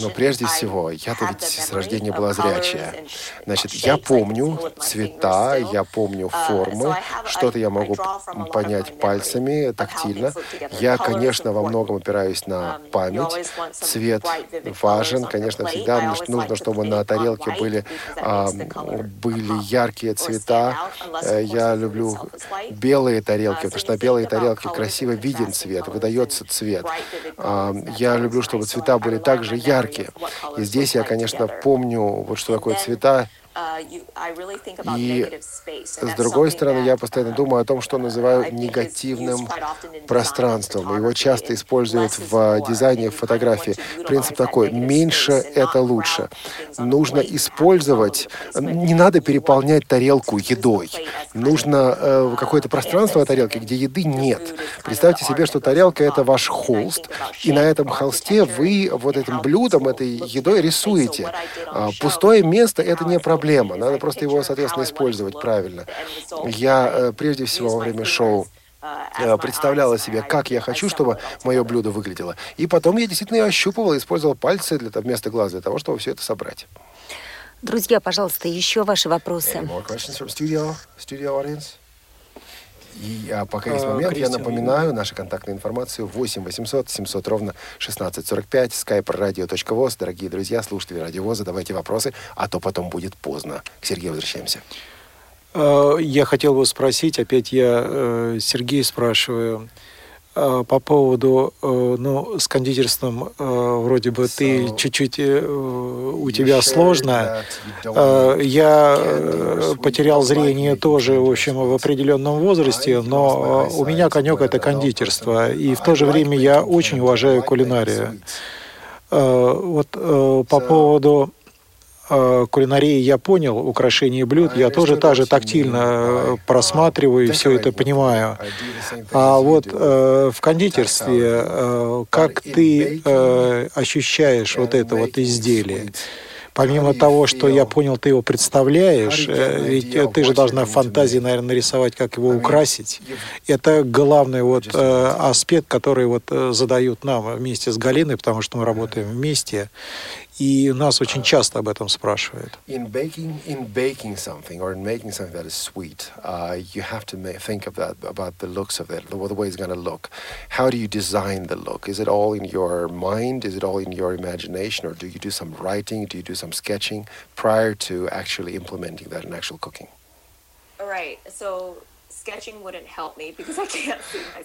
Но прежде всего, я-то ведь с рождения была зрячая. Значит, я помню цвета, я помню формы, что-то я могу понять пальцами, тактильно. Я, конечно, во многом опираюсь на um, память. Цвет важен, конечно, всегда нужно, чтобы на тарелке были, были яркие цвета. Э, я люблю белые тарелки, uh, потому что на белые тарелки красиво виден цвет, выдается цвет. Я люблю, чтобы цвета были также яркие. И здесь я, конечно, помню, вот что такое цвета, И с другой стороны, я постоянно uh, думаю о том, что называю негативным пространством. Его часто используют в дизайне в фотографии. Принцип такой, меньше это лучше. Нужно использовать, не надо переполнять тарелку едой. Нужно э, какое-то пространство на тарелке, где еды нет. Представьте себе, что тарелка — это ваш холст, и на этом холсте вы вот этим блюдом, этой едой рисуете. А пустое место — это не проблема проблема. Надо просто его, соответственно, использовать правильно. Я э, прежде всего во время шоу э, представляла себе, как я хочу, чтобы мое блюдо выглядело. И потом я действительно ощупывал, использовал пальцы для, вместо глаз для того, чтобы все это собрать. Друзья, пожалуйста, еще ваши вопросы. И а пока есть момент, я напоминаю нашу контактную информацию 8 800 700 ровно 1645, skype radio.voz. Дорогие друзья, слушатели радиовоза, давайте вопросы, а то потом будет поздно. К Сергею возвращаемся. А, я хотел бы спросить, опять я э, Сергея спрашиваю, По поводу, ну, с кондитерством вроде бы ты чуть-чуть у тебя сложно. Я потерял зрение тоже, в общем, в определенном возрасте, но у меня конек это кондитерство, и в то же время я очень уважаю кулинарию. Вот по поводу Э, кулинарии я понял, украшение блюд, я тоже так же тактильно э, просматриваю и все это понимаю. А вот э, в кондитерстве, э, как ты э, ощущаешь вот это вот изделие? Помимо того, что я понял, ты его представляешь, э, ведь ты же должна в фантазии, наверное, нарисовать, как его украсить. Это главный вот аспект, который вот задают нам вместе с Галиной, потому что мы работаем вместе. И нас очень часто об этом спрашивают. In baking, in baking something or in making something that is sweet, uh, you have to make, think of that, about the looks of it, the, the way it's going to look. How do you design the look? Is it all in your mind? Is it all in your imagination? Or do you do some writing? Do you do some sketching prior to actually implementing that in actual cooking? All right. So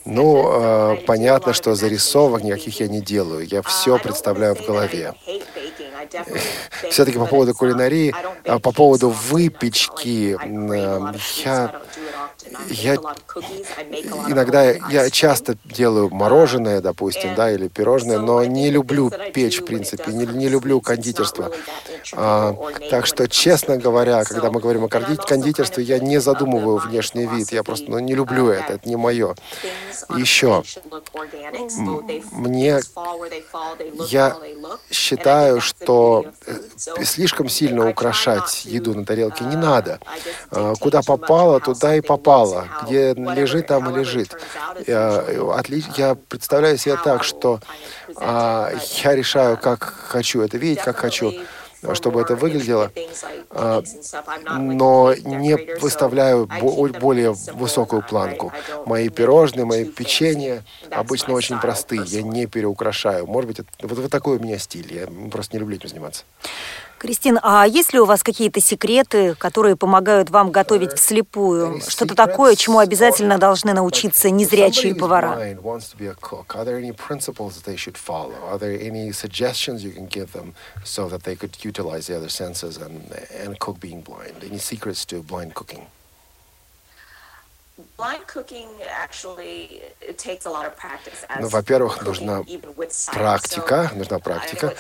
Ну, э, понятно, что зарисовок никаких я не делаю. Я все представляю в голове. Все-таки по поводу кулинарии, а по поводу выпечки, я я иногда я часто делаю мороженое, допустим, да, или пирожное, но не люблю печь, в принципе, не, не люблю кондитерство. А, так что, честно говоря, когда мы говорим о кондитерстве, я не задумываю внешний вид, я просто ну, не люблю это, это не мое. Еще мне я считаю, что э, слишком сильно украшать еду на тарелке не надо. А, куда попало, туда и попало. Где лежит, там и лежит. Я, я представляю себе так, что а, я решаю, как хочу это видеть, как хочу чтобы это выглядело, а, но не выставляю более высокую планку. Мои пирожные, мои печенья обычно очень простые, я не переукрашаю. Может быть, вот, вот такой у меня стиль, я просто не люблю этим заниматься. Кристин, а есть ли у вас какие-то секреты, которые помогают вам готовить вслепую? Что-то такое, чему обязательно должны научиться незрячие повара? Ну, во-первых, нужна практика, нужна практика.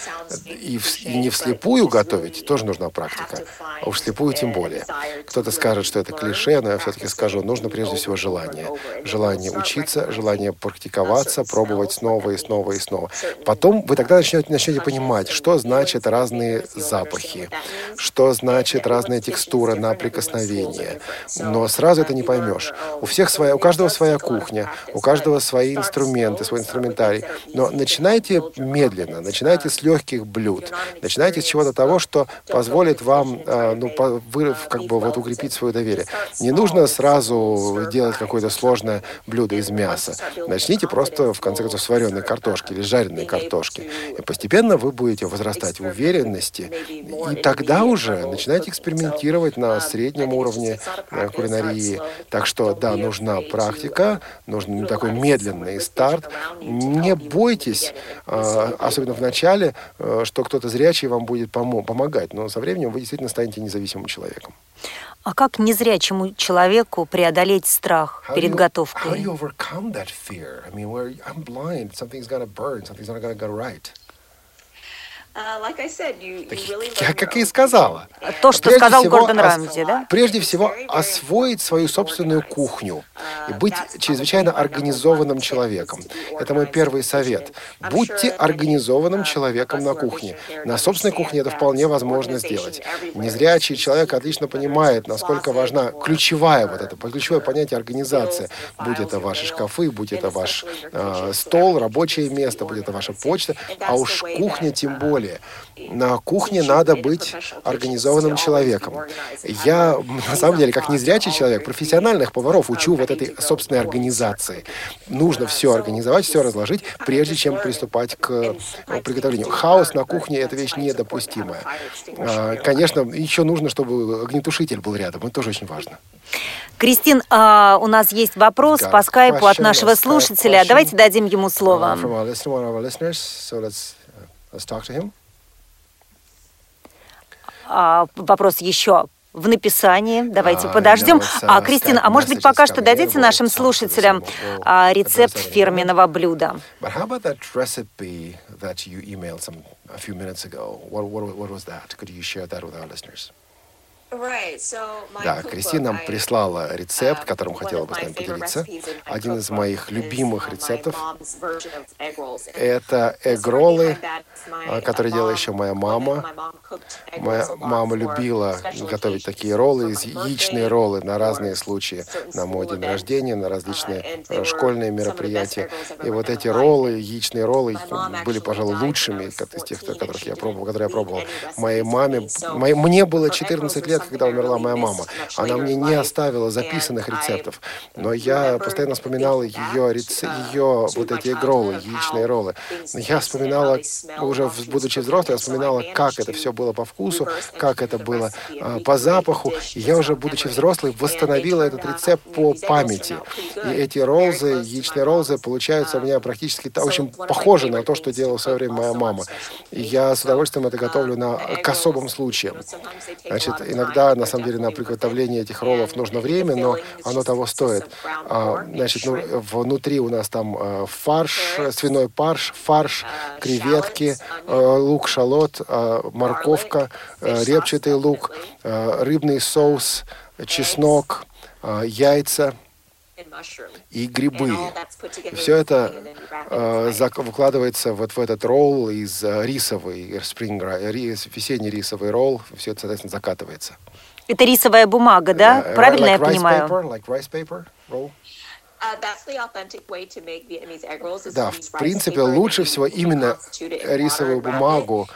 И, в, и не вслепую готовить тоже нужна практика. А уж вслепую тем более. Кто-то скажет, что это клише, но я все-таки скажу, нужно прежде всего желание. Желание учиться, желание практиковаться, пробовать снова и снова и снова. Потом вы тогда начнете, начнете понимать, что значит разные запахи, что значит разная текстура на прикосновение. Но сразу это не поймешь. У всех своя, у каждого своя кухня, у каждого свои инструменты, свой инструментарий. Но начинайте медленно, начинайте с легких блюд, начинайте с чего-то того, что позволит вам, а, ну, вы, как бы вот укрепить свое доверие. Не нужно сразу делать какое-то сложное блюдо из мяса. Начните просто, в конце концов, с вареной картошки или жареной картошки. И постепенно вы будете возрастать в уверенности, и тогда уже начинайте экспериментировать на среднем уровне э, кулинарии. Так что, да, нужна практика, нужен такой медленный старт. Не бойтесь, а, особенно в начале, э, что кто-то зрячий вам будет помогать, но со временем вы действительно станете независимым человеком. А как незрячему человеку преодолеть страх перед готовкой? Я как и сказала. То, что прежде сказал всего, Гордон Рамзи, да? Прежде всего, освоить свою собственную кухню и быть чрезвычайно организованным человеком. Это мой первый совет. Будьте организованным человеком на кухне. На собственной кухне это вполне возможно сделать. Незрячий человек отлично понимает, насколько важна ключевая вот это, ключевое понятие организация. Будь это ваши шкафы, будь это ваш э, стол, рабочее место, будь это ваша почта, а уж кухня тем более более, на кухне надо быть организованным человеком. Я, на самом деле, как незрячий человек, профессиональных поваров учу вот этой собственной организации. Нужно все организовать, все разложить, прежде чем приступать к э, приготовлению. Хаос на кухне – это вещь недопустимая. А, конечно, еще нужно, чтобы огнетушитель был рядом. Это тоже очень важно. Кристин, а, у нас есть вопрос по скайпу от нашего слушателя. Давайте дадим ему слово. А, вопрос еще в написании. Давайте подождем. А, Кристина, а может быть, пока что дадите нашим слушателям а, рецепт фирменного блюда? Да, Кристина нам прислала рецепт, которым хотела бы с нами поделиться. Один из моих любимых рецептов — это эгролы, а, которые делала еще моя мама. Моя мама любила готовить такие роллы, яичные роллы на разные случаи, на мой день рождения, на различные э, школьные мероприятия. И вот эти роллы, яичные роллы, были, пожалуй, лучшими из тех, которых я пробовал, которые я пробовал. Моей маме, моей, мне было 14 лет, лет, когда умерла моя мама. Она мне не оставила записанных рецептов, но я постоянно вспоминала ее, ее вот эти роллы, яичные роллы. Я вспоминала, уже будучи взрослой, я вспоминала, как это все было по вкусу, как это было э, по запаху. И я уже, будучи взрослой, восстановила этот рецепт по памяти. И эти роллы, яичные роллы, получаются у меня практически очень похожи на то, что делала в свое время моя мама. И я с удовольствием это готовлю на, к особым случаям. Значит, иногда иногда, на самом деле, на приготовление этих роллов нужно время, но оно того стоит. А, значит, ну, внутри у нас там а, фарш, свиной фарш, фарш, креветки, а, лук, шалот, а, морковка, репчатый лук, рыбный соус, чеснок, яйца и грибы. И все это э, выкладывается вот в этот ролл из э, рисовый, spring, рис, весенний рисовый ролл, все это, соответственно, закатывается. Это рисовая бумага, да? Uh, Правильно like я понимаю? Paper, like rice paper roll. Uh, да, в принципе, лучше всего именно рисовую бумагу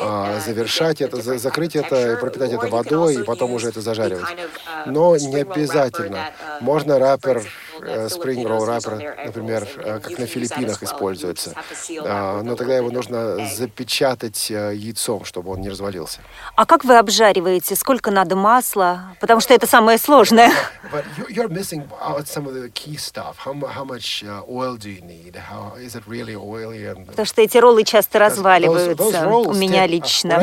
а, завершать это, за, закрыть это, пропитать это водой и потом уже это зажаривать. Uh, Но не обязательно. Можно раппер Spring Roll Wrapper, например, э, как на Филиппинах используется. Но тогда его нужно запечатать э, яйцом, чтобы он не развалился. А как вы обжариваете? Сколько надо масла? Потому что это самое сложное. Потому что эти роллы часто разваливаются у меня лично.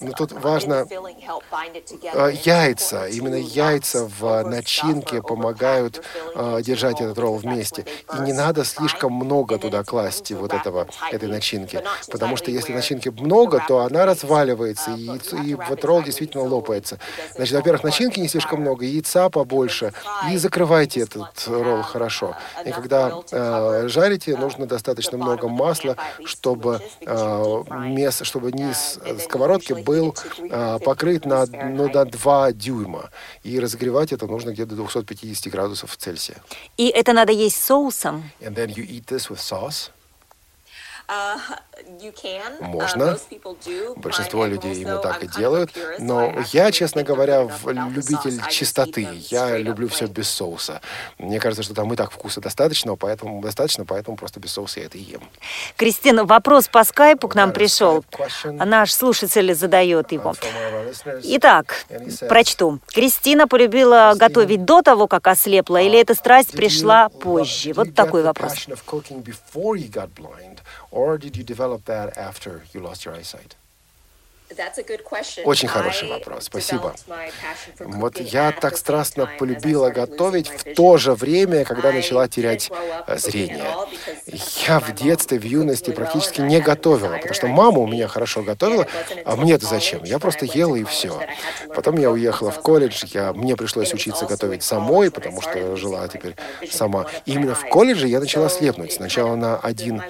Но тут важно а, яйца. Именно яйца в начинке помогают а, держать этот ролл вместе. И не надо слишком много туда класть вот этого, этой начинки. Потому что если начинки много, то она разваливается, и, яйцо, и вот ролл действительно лопается. Значит, во-первых, начинки не слишком много, яйца побольше, и закрывайте этот ролл хорошо. И когда э, жарите, нужно достаточно много масла, чтобы э, место, чтобы низ сковородки был а, покрыт на, ну, на 2 дюйма. И разогревать это нужно где-то до 250 градусов Цельсия. И это надо есть соусом? And then you eat this with sauce. Uh, можно. Большинство людей именно так и делают. Но я, честно говоря, любитель чистоты. Я люблю все без соуса. Мне кажется, что там и так вкуса достаточно, поэтому достаточно, поэтому просто без соуса я это ем. Кристина, вопрос по скайпу к нам пришел. Наш слушатель задает его. Итак, прочту. Кристина полюбила готовить до того, как ослепла, или эта страсть пришла позже? Вот такой вопрос. Or did you develop that after you lost your eyesight? Очень хороший вопрос, спасибо. Вот я так страстно полюбила готовить в то же время, когда начала терять э, зрение. Я в детстве, в юности практически не готовила, потому что мама у меня хорошо готовила, а мне это зачем? Я просто ела и все. Потом я уехала в колледж, я, мне пришлось учиться готовить самой, потому что жила теперь сама. И именно в колледже я начала слепнуть. Сначала на один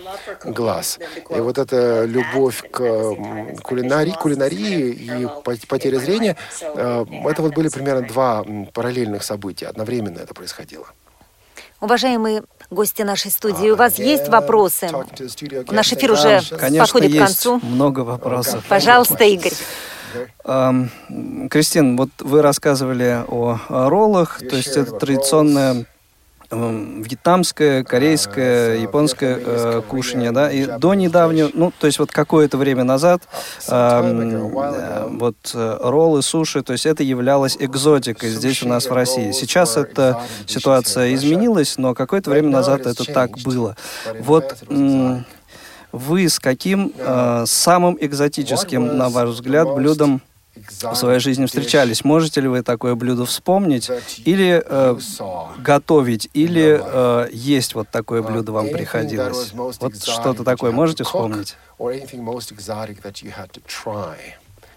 глаз. И вот эта любовь к кулинарии, кулинарии и потеря зрения, э, это вот были примерно два параллельных события. Одновременно это происходило. Уважаемые гости нашей студии, у вас есть вопросы? Наш эфир уже Конечно, подходит к концу. много вопросов. Пожалуйста, Игорь. Ам, Кристин, вот вы рассказывали о, роллах, то есть это традиционное м, вьетнамское, корейское, японское э, кушанье, да, и до недавнего, ну, то есть вот какое-то время назад ам, э, вот э, роллы, суши, то есть это являлось экзотикой здесь у нас в России. Сейчас эта ситуация изменилась, но какое-то время назад это так было. Вот вы с каким э, самым экзотическим, на ваш взгляд, блюдом в своей жизни встречались? Можете ли вы такое блюдо вспомнить или э, готовить, или э, есть вот такое блюдо вам приходилось? Вот что-то такое можете вспомнить? or anything most exotic that you had to try,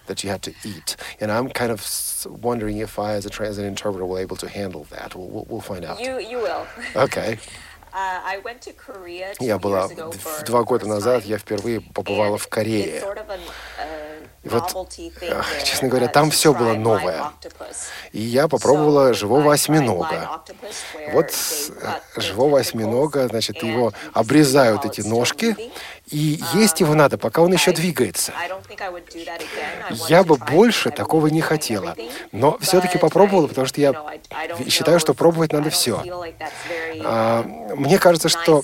that you had to eat. And I'm kind of s- wondering if I, as a transit interpreter, will able to handle that. We'll, we'll, we'll find out. You, you will. Okay. Uh, I went to Korea two Я была два года назад, я впервые побывала в Корее. sort of an, uh, И вот, честно говоря, uh, там все было новое. И я попробовала живого осьминога. Вот э, живого осьминога, значит, его обрезают эти ножки, и есть его надо, пока он еще I- двигается. Я бы больше такого не хотела. Но все-таки попробовала, потому что я считаю, что пробовать надо все. А, um, Мне кажется, что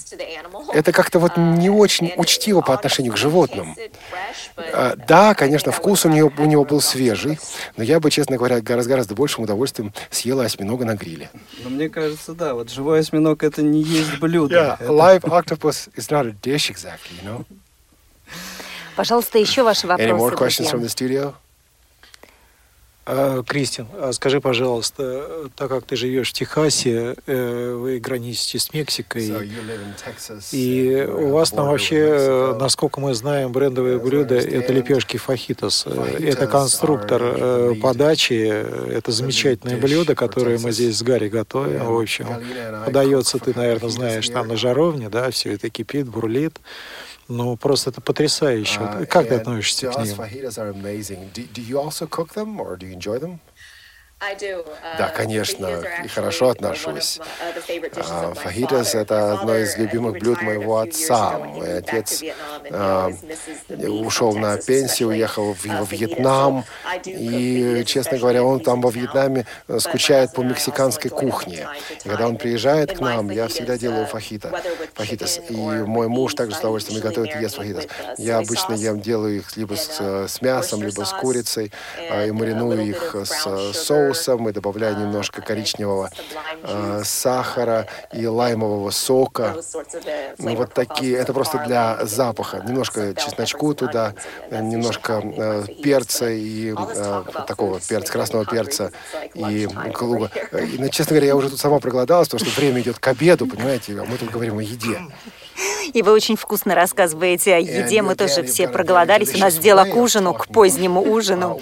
это как-то вот не очень And учтиво по отношению к животным. А, Да, I конечно, вкус у него, rather у него был свежий, но я бы, честно говоря, гораздо, гораздо большим удовольствием съела осьминога на гриле. Ну, мне кажется, да, вот живой осьминог это не есть блюдо. Это- live octopus is not a dish exactly, you know? Пожалуйста, еще ваши Any more вопросы, questions from the studio? А, Кристин, а скажи, пожалуйста, так как ты живешь в Техасе, э, вы граничите с Мексикой, и у вас там вообще, э, насколько мы знаем, брендовое блюдо – это лепешки фахитос. Э, Это конструктор подачи, это замечательное блюдо, которое мы здесь с Гарри готовим. В общем, подается, ты, наверное, знаешь, там на жаровне, да, все это кипит, бурлит. Ну, просто это потрясающе. Uh, Как ты and относишься к ним? Да, конечно, и хорошо отношусь. uh, А, father. это одно из uh, любимых блюд моего отца. Мой отец а, ушел на пенсию, уехал в, uh, в. Вьетнам. И, честно говоря, он там во. Вьетнаме э, скучает по мексиканской кухне. И когда он приезжает к нам, я всегда делаю uh, фахита, chicken И мой муж также с удовольствием готовит и ест uh, Я обычно ем, делаю их либо с, э, с мясом, либо с курицей, а, и мариную их с э, соусом и добавляю uh, немножко коричневого э, сахара и лаймового сока. Ну, вот такие, это просто для запаха. Немножко чесночку туда, немножко э, перца и э, такого перца, красного перца и here. и, ну, честно говоря, я уже тут сама проголодалась, потому что время идет к обеду, понимаете, а мы тут говорим о еде. И вы очень вкусно рассказываете о еде. Мы тоже все проголодались. У нас дело к ужину, к позднему Uh, ужину.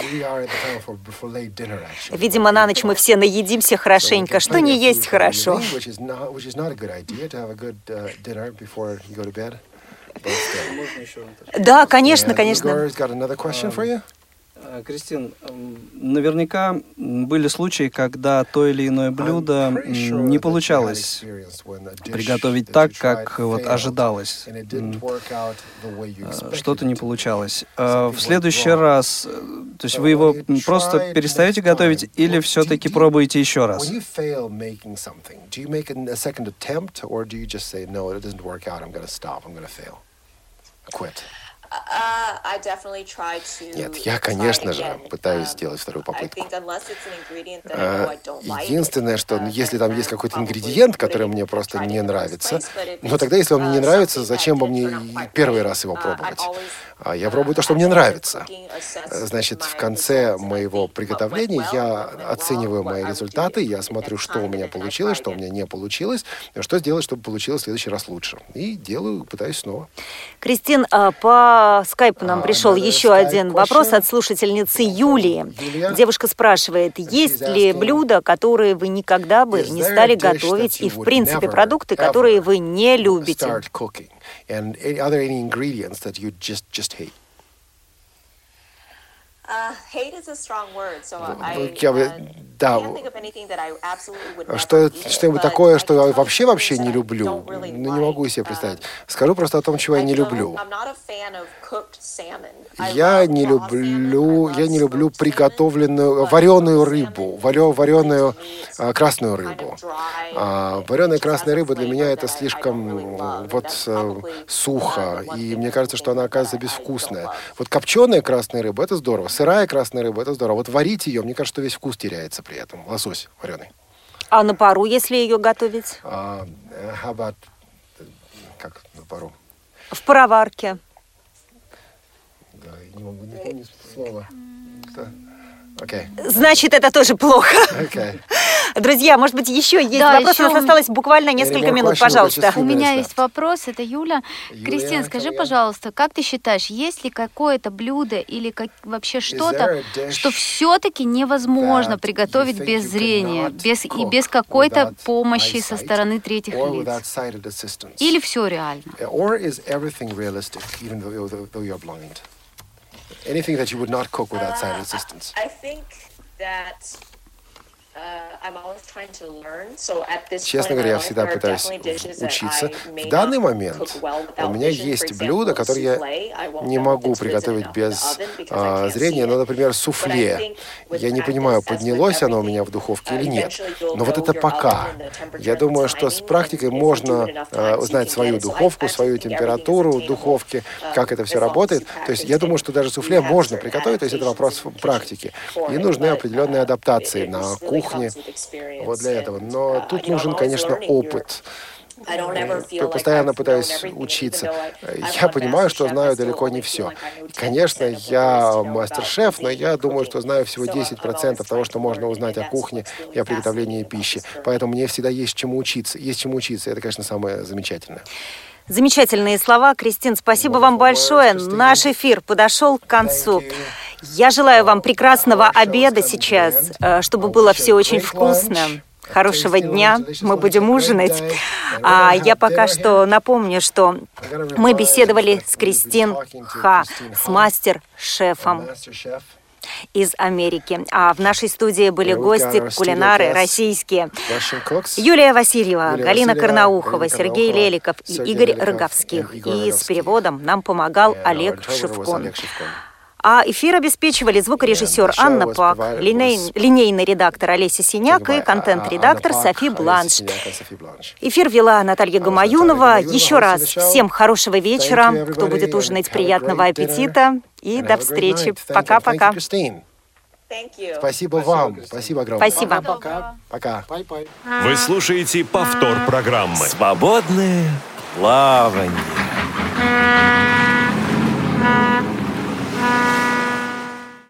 Видимо, на ночь мы все наедимся хорошенько. Что не есть хорошо. Uh. Да, конечно, конечно. Э, Кристин, наверняка были случаи, когда то или иное блюдо не получалось приготовить так, как вот ожидалось. э, Что-то не получалось. Э, В следующий раз, э, то есть вы его просто перестаете готовить или все-таки пробуете еще раз? Quit. Uh, Нет, я, конечно же, пытаюсь Um, сделать вторую попытку. А, Единственное, что ну, uh, если там есть какой-то ингредиент, который мне просто не нравится, но it's, тогда, если он мне не uh, нравится, зачем бы мне первый раз его uh, пробовать? А я пробую то, что мне нравится. Значит, в конце моего приготовления я оцениваю мои результаты, я смотрю, что у меня получилось, что у меня не получилось, что сделать, чтобы получилось в следующий раз лучше. И делаю, пытаюсь снова. Кристин, а, по скайпу нам А, пришел еще один вопрос от слушательницы Юлии. Девушка спрашивает, есть ли блюда, которые вы никогда бы не стали готовить, и в принципе продукты, которые вы не любите? And any, are there any ingredients that you just, just hate? Я бы- uh, Да, что, что-нибудь такое, что я вообще-вообще не люблю. Ну, не могу себе представить. Скажу просто о том, чего я не люблю. Я не люблю, я не люблю приготовленную, вареную рыбу, вареную а, красную рыбу. А, вареная красная рыба для меня это слишком вот а, сухо, и мне кажется, что она оказывается безвкусная. Вот копченая красная рыба это здорово, сырая красная рыба это здорово. Вот варить ее, мне кажется, что весь вкус теряется при этом. Лосось вареный. А на пару, если ее готовить? А, about, как на пару? В пароварке. Да, не могу не помнить слова. Okay. Значит, это тоже плохо. Okay. Друзья, может быть, еще есть да, вопрос? Еще... У нас осталось буквально несколько минут, пожалуйста. У меня есть вопрос, это Юля. Кристина, скажи, пожалуйста, как ты считаешь, есть ли какое-то блюдо или как, вообще что-то, что все-таки невозможно приготовить без зрения, без, и без какой-то помощи со стороны третьих лиц? Или все реально? Anything that you would not cook without sight assistance. I think that Uh, Честно говоря, я всегда пытаюсь учиться. В данный момент у меня есть блюда, которые я не могу приготовить без а, зрения. Ну, например, суфле. Я не понимаю, поднялось оно у меня в духовке или нет. Но вот это пока. Я думаю, что с практикой можно а, узнать свою духовку, свою температуру духовки, как это все работает. То есть я думаю, что даже суфле можно приготовить, то есть это вопрос практики. И нужны определенные адаптации на кухне, кухне вот для этого. Но тут нужен, конечно, опыт. Я постоянно пытаюсь учиться. Я понимаю, что знаю далеко не все. Конечно, я мастер-шеф, но я думаю, что знаю всего 10% того, что можно узнать о кухне и о приготовлении пищи. Поэтому мне всегда есть чему учиться. Есть чему учиться. Это, конечно, самое замечательное. Замечательные слова. Кристин, спасибо вам большое. Наш эфир подошел к концу. Я желаю вам прекрасного обеда сейчас, э, чтобы было все очень вкусно. Хорошего дня, мы будем ужинать. А я пока что напомню, что мы беседовали с Кристин Ха, с мастер-шефом из Америки. А в нашей студии были гости, кулинары российские. Юлия Васильева, Галина Карнаухова, Сергей Леликов и Игорь Роговских. И с переводом нам помогал Олег Шевкун. А эфир обеспечивали звукорежиссер Анна Пак, линей, линейный редактор Олеся Синяк и контент-редактор Софи Бланш. Эфир вела Наталья Гамаюнова. Еще раз всем хорошего вечера. Кто будет ужинать, приятного аппетита. И до встречи. Пока-пока. Спасибо вам. Спасибо огромное. Спасибо. Пока. Пока. Вы слушаете повтор программы «Свободное плавание».